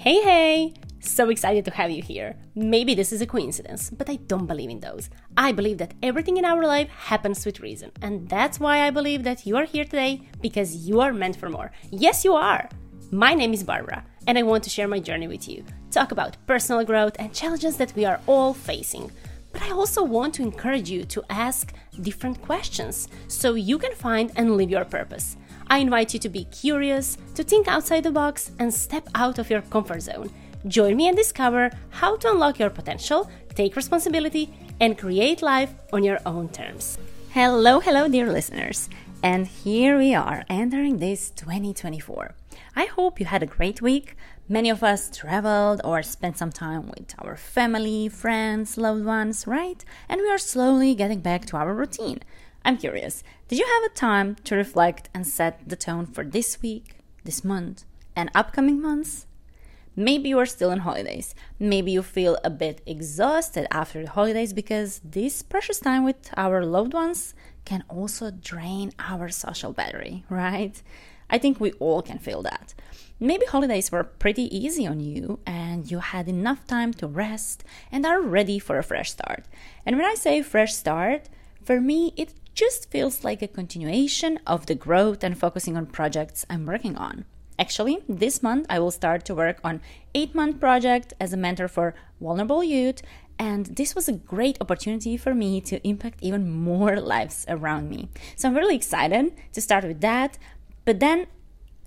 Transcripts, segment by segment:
Hey, hey! So excited to have you here. Maybe this is a coincidence, but I don't believe in those. I believe that everything in our life happens with reason, and that's why I believe that you are here today because you are meant for more. Yes, you are! My name is Barbara, and I want to share my journey with you, talk about personal growth and challenges that we are all facing. But I also want to encourage you to ask different questions so you can find and live your purpose. I invite you to be curious, to think outside the box, and step out of your comfort zone. Join me and discover how to unlock your potential, take responsibility, and create life on your own terms. Hello, hello, dear listeners. And here we are entering this 2024. I hope you had a great week. Many of us traveled or spent some time with our family, friends, loved ones, right? And we are slowly getting back to our routine. I'm curious, did you have a time to reflect and set the tone for this week, this month, and upcoming months? Maybe you are still on holidays. Maybe you feel a bit exhausted after the holidays because this precious time with our loved ones can also drain our social battery, right? I think we all can feel that. Maybe holidays were pretty easy on you and you had enough time to rest and are ready for a fresh start. And when I say fresh start, for me, it just feels like a continuation of the growth and focusing on projects I'm working on. Actually, this month I will start to work on 8-month project as a mentor for vulnerable youth and this was a great opportunity for me to impact even more lives around me. So I'm really excited to start with that. But then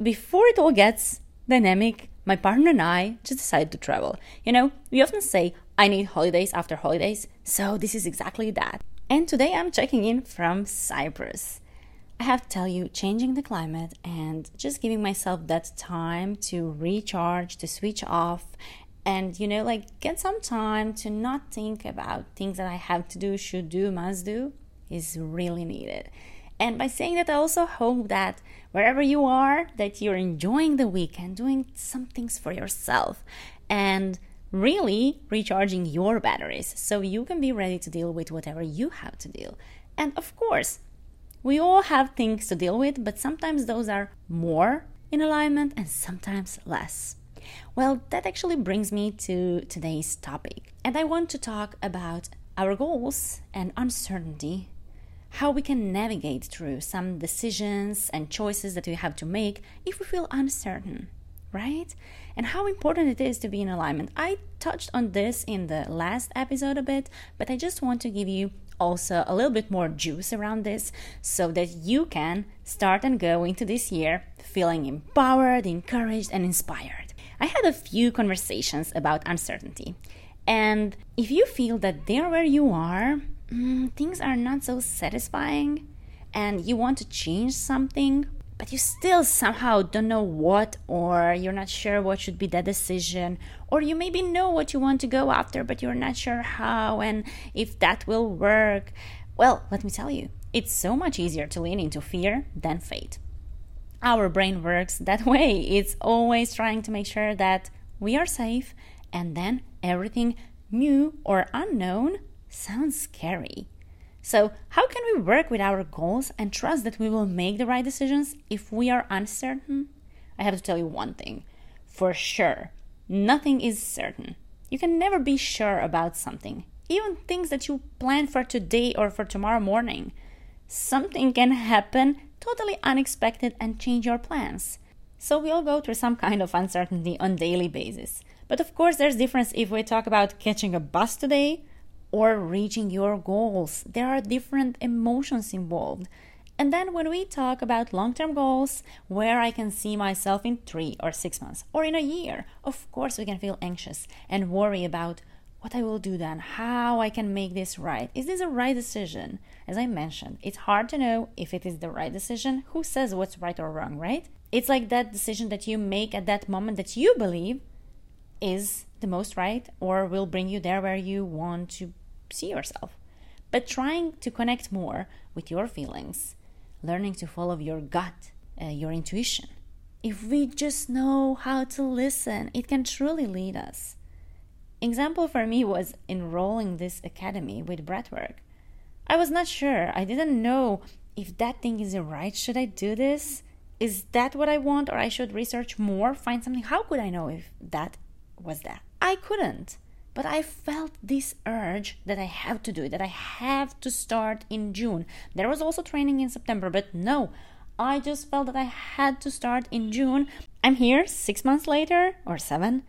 before it all gets dynamic, my partner and I just decided to travel. You know, we often say I need holidays after holidays, so this is exactly that. And today I'm checking in from Cyprus. I have to tell you, changing the climate and just giving myself that time to recharge, to switch off, and you know, like get some time to not think about things that I have to do, should do, must do is really needed. And by saying that, I also hope that wherever you are, that you're enjoying the weekend, doing some things for yourself, and really recharging your batteries so you can be ready to deal with whatever you have to deal. And of course, we all have things to deal with, but sometimes those are more in alignment and sometimes less. Well, that actually brings me to today's topic. And I want to talk about our goals and uncertainty, how we can navigate through some decisions and choices that we have to make if we feel uncertain right? And how important it is to be in alignment. I touched on this in the last episode a bit, but I just want to give you also a little bit more juice around this so that you can start and go into this year feeling empowered, encouraged, and inspired. I had a few conversations about uncertainty. And if you feel that there where you are, mm, things are not so satisfying and you want to change something but you still somehow don't know what, or you're not sure what should be the decision, or you maybe know what you want to go after, but you're not sure how and if that will work. Well, let me tell you, it's so much easier to lean into fear than faith. Our brain works that way. It's always trying to make sure that we are safe, and then everything new or unknown sounds scary. So, how can we work with our goals and trust that we will make the right decisions if we are uncertain? I have to tell you one thing for sure, nothing is certain. You can never be sure about something, even things that you plan for today or for tomorrow morning. Something can happen totally unexpected and change your plans. So we all go through some kind of uncertainty on daily basis. But of course there's difference if we talk about catching a bus today or reaching your goals. There are different emotions involved. And then when we talk about long term goals, where I can see myself in three or six months or in a year, of course we can feel anxious and worry about what I will do then, how I can make this right. Is this a right decision? As I mentioned, it's hard to know if it is the right decision. Who says what's right or wrong, right? It's like that decision that you make at that moment that you believe is the most right or will bring you there where you want to see yourself, but trying to connect more with your feelings, learning to follow your gut, uh, your intuition. If we just know how to listen, it can truly lead us. Example for me was enrolling this academy with breathwork. I was not sure. I didn't know if that thing is right. Should I do this? is that what I want or I should research more, find something? How could I know if that was that? I couldn't. But I felt this urge that I have to do it, that I have to start in June. There was also training in September, but no, I just felt that I had to start in June. I'm here six months later or seven,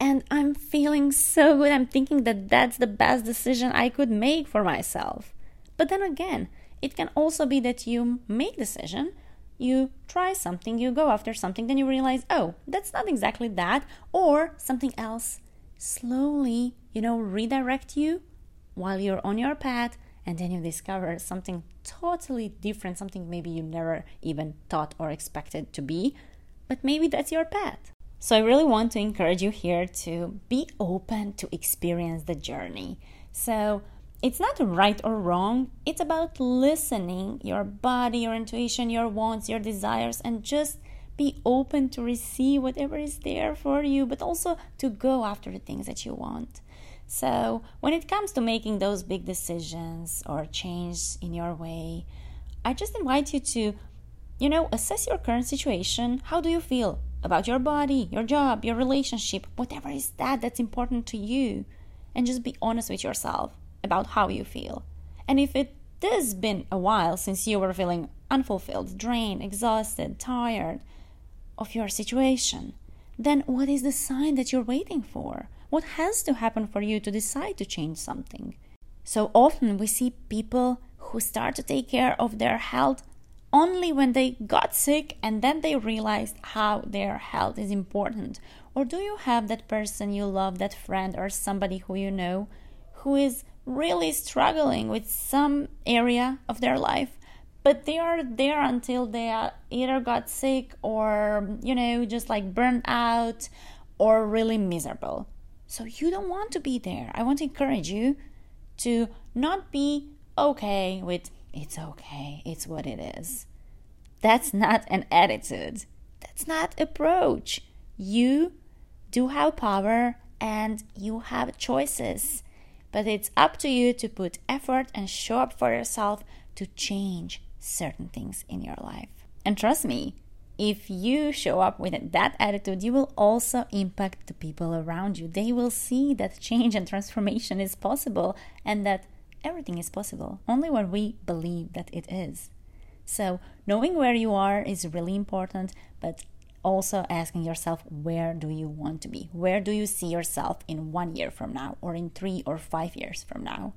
and I'm feeling so good. I'm thinking that that's the best decision I could make for myself. But then again, it can also be that you make decision, you try something, you go after something, then you realize, oh, that's not exactly that, or something else slowly, you know, redirect you while you're on your path, and then you discover something totally different, something maybe you never even thought or expected to be, but maybe that's your path. So I really want to encourage you here to be open to experience the journey. So it's not right or wrong, it's about listening your body, your intuition, your wants, your desires, and just be open to receive whatever is there for you, but also to go after the things that you want. So, when it comes to making those big decisions or change in your way, I just invite you to, you know, assess your current situation. How do you feel about your body, your job, your relationship, whatever is that that's important to you? And just be honest with yourself about how you feel. And if it has been a while since you were feeling unfulfilled, drained, exhausted, tired, of your situation, then what is the sign that you're waiting for? What has to happen for you to decide to change something? So often we see people who start to take care of their health only when they got sick and then they realized how their health is important. Or do you have that person you love, that friend, or somebody who you know who is really struggling with some area of their life but they are there until they either got sick or you know just like burned out or really miserable. So you don't want to be there. I want to encourage you to not be okay with it's okay. It's what it is. That's not an attitude. That's not approach. You do have power and you have choices. But it's up to you to put effort and show up for yourself to change certain things in your life. And trust me, if you show up with that attitude, you will also impact the people around you. They will see that change and transformation is possible and that everything is possible only when we believe that it is. So, knowing where you are is really important, but also asking yourself, where do you want to be? Where do you see yourself in one year from now, or in three or five years from now?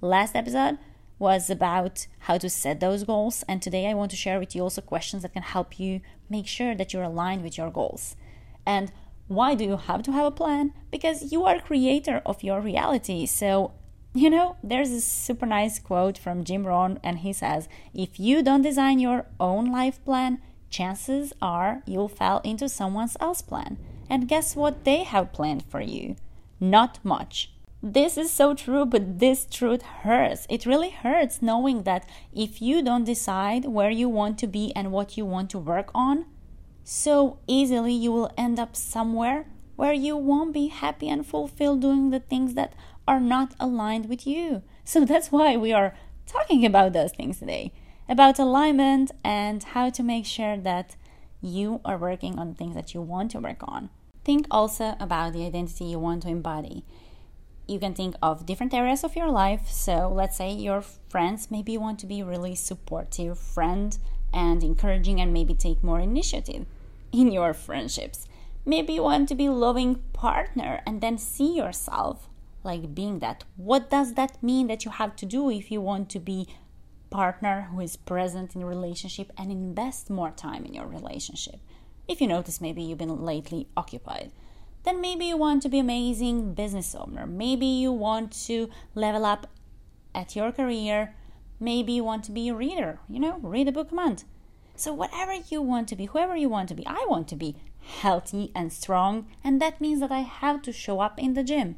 Last episode, was about how to set those goals. And today I want to share with you also questions that can help you make sure that you're aligned with your goals. And why do you have to have a plan? Because you are creator of your reality. So, you know, there's a super nice quote from Jim Rohn, and he says, If you don't design your own life plan, chances are you'll fall into someone else's plan. And guess what they have planned for you? Not much. This is so true, but this truth hurts. It really hurts knowing that if you don't decide where you want to be and what you want to work on, so easily you will end up somewhere where you won't be happy and fulfilled doing the things that are not aligned with you. So that's why we are talking about those things today about alignment and how to make sure that you are working on things that you want to work on. Think also about the identity you want to embody you can think of different areas of your life. So, let's say your friends maybe want to be really supportive friend and encouraging and maybe take more initiative in your friendships. Maybe you want to be loving partner and then see yourself like being that. What does that mean that you have to do if you want to be partner who is present in relationship and invest more time in your relationship? If you notice maybe you've been lately occupied then maybe you want to be amazing business owner. Maybe you want to level up at your career. Maybe you want to be a reader you know read a book a month. So whatever you want to be whoever you want to be i want to be healthy and strong and that means that i have to show up in the gym.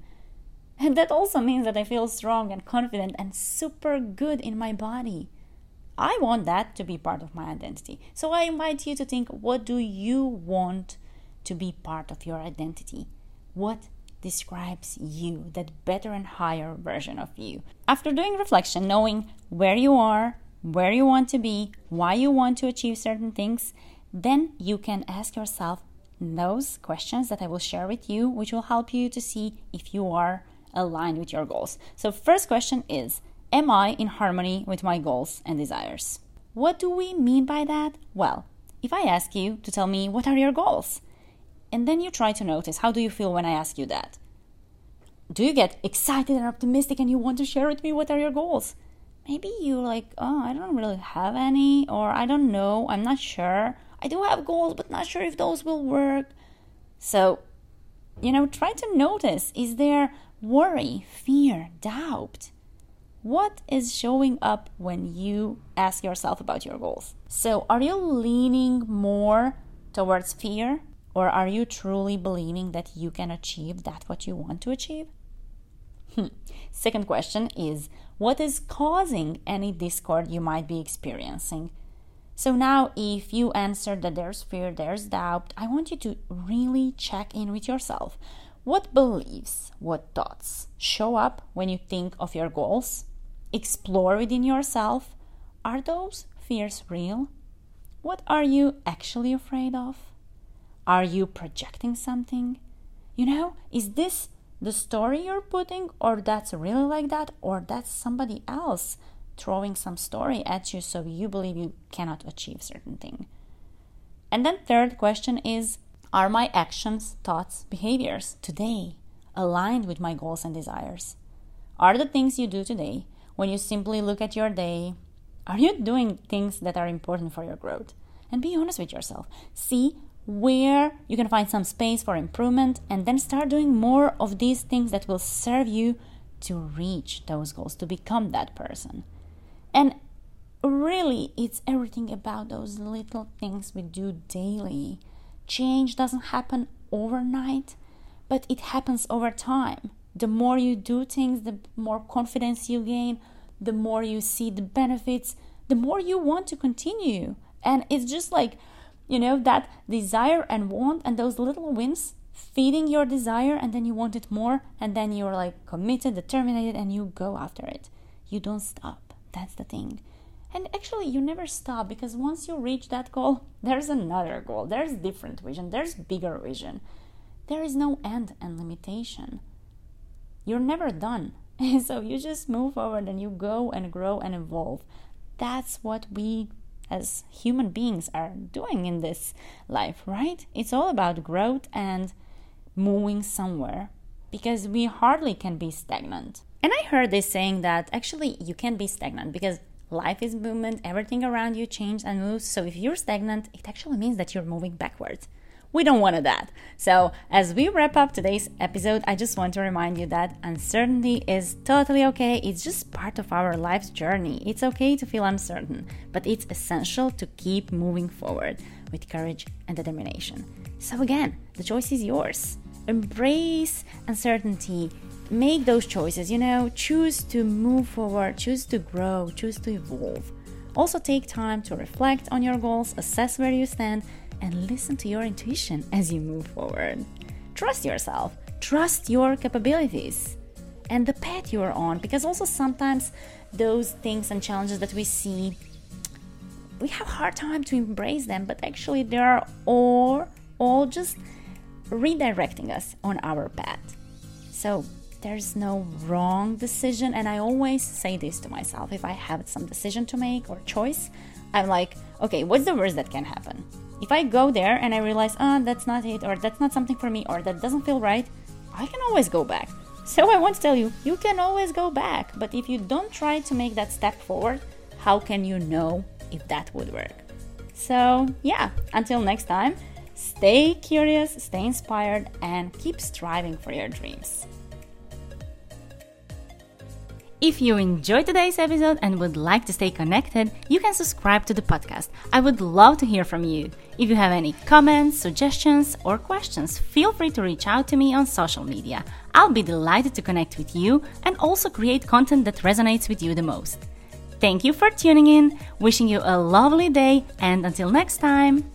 And that also means that i feel strong and confident and super good in my body. I want that to be part of my identity. So i invite you to think what do you want to be part of your identity. What describes you, that better and higher version of you? After doing reflection, knowing where you are, where you want to be, why you want to achieve certain things, then you can ask yourself those questions that I will share with you, which will help you to see if you are aligned with your goals. So, first question is Am I in harmony with my goals and desires? What do we mean by that? Well, if I ask you to tell me what are your goals, and then you try to notice how do you feel when I ask you that? Do you get excited and optimistic and you want to share with me what are your goals? Maybe you're like, oh, I don't really have any, or I don't know, I'm not sure. I do have goals, but not sure if those will work. So, you know, try to notice is there worry, fear, doubt? What is showing up when you ask yourself about your goals? So, are you leaning more towards fear or are you truly believing that you can achieve that what you want to achieve? Hmm. Second question is what is causing any discord you might be experiencing? So now, if you answered that there's fear, there's doubt, I want you to really check in with yourself. What beliefs, what thoughts show up when you think of your goals? Explore within yourself. Are those fears real? What are you actually afraid of? Are you projecting something? You know, is this the story you're putting, or that's really like that, or that's somebody else throwing some story at you so you believe you cannot achieve certain thing? And then third question is are my actions, thoughts, behaviors today aligned with my goals and desires? Are the things you do today when you simply look at your day, are you doing things that are important for your growth? And be honest with yourself. See where you can find some space for improvement and then start doing more of these things that will serve you to reach those goals, to become that person. And really, it's everything about those little things we do daily. Change doesn't happen overnight, but it happens over time. The more you do things, the more confidence you gain, the more you see the benefits, the more you want to continue. And it's just like you know that desire and want and those little wins feeding your desire and then you want it more and then you're like committed determined and you go after it. You don't stop. That's the thing. And actually you never stop because once you reach that goal there's another goal. There's different vision. There's bigger vision. There is no end and limitation. You're never done. So you just move forward and you go and grow and evolve. That's what we as human beings are doing in this life, right? It's all about growth and moving somewhere because we hardly can be stagnant. And I heard this saying that actually you can be stagnant because life is movement, everything around you changes and moves. So if you're stagnant, it actually means that you're moving backwards. We don't want that. So, as we wrap up today's episode, I just want to remind you that uncertainty is totally okay. It's just part of our life's journey. It's okay to feel uncertain, but it's essential to keep moving forward with courage and determination. So, again, the choice is yours. Embrace uncertainty. Make those choices, you know, choose to move forward, choose to grow, choose to evolve. Also, take time to reflect on your goals, assess where you stand, and listen to your intuition as you move forward. Trust yourself, trust your capabilities and the path you are on because also sometimes those things and challenges that we see we have hard time to embrace them but actually they are all all just redirecting us on our path. So there's no wrong decision and i always say this to myself if i have some decision to make or choice i'm like okay what's the worst that can happen if I go there and I realize, oh, that's not it, or that's not something for me, or that doesn't feel right, I can always go back. So I want to tell you, you can always go back, but if you don't try to make that step forward, how can you know if that would work? So, yeah, until next time, stay curious, stay inspired, and keep striving for your dreams. If you enjoyed today's episode and would like to stay connected, you can subscribe to the podcast. I would love to hear from you. If you have any comments, suggestions, or questions, feel free to reach out to me on social media. I'll be delighted to connect with you and also create content that resonates with you the most. Thank you for tuning in, wishing you a lovely day, and until next time.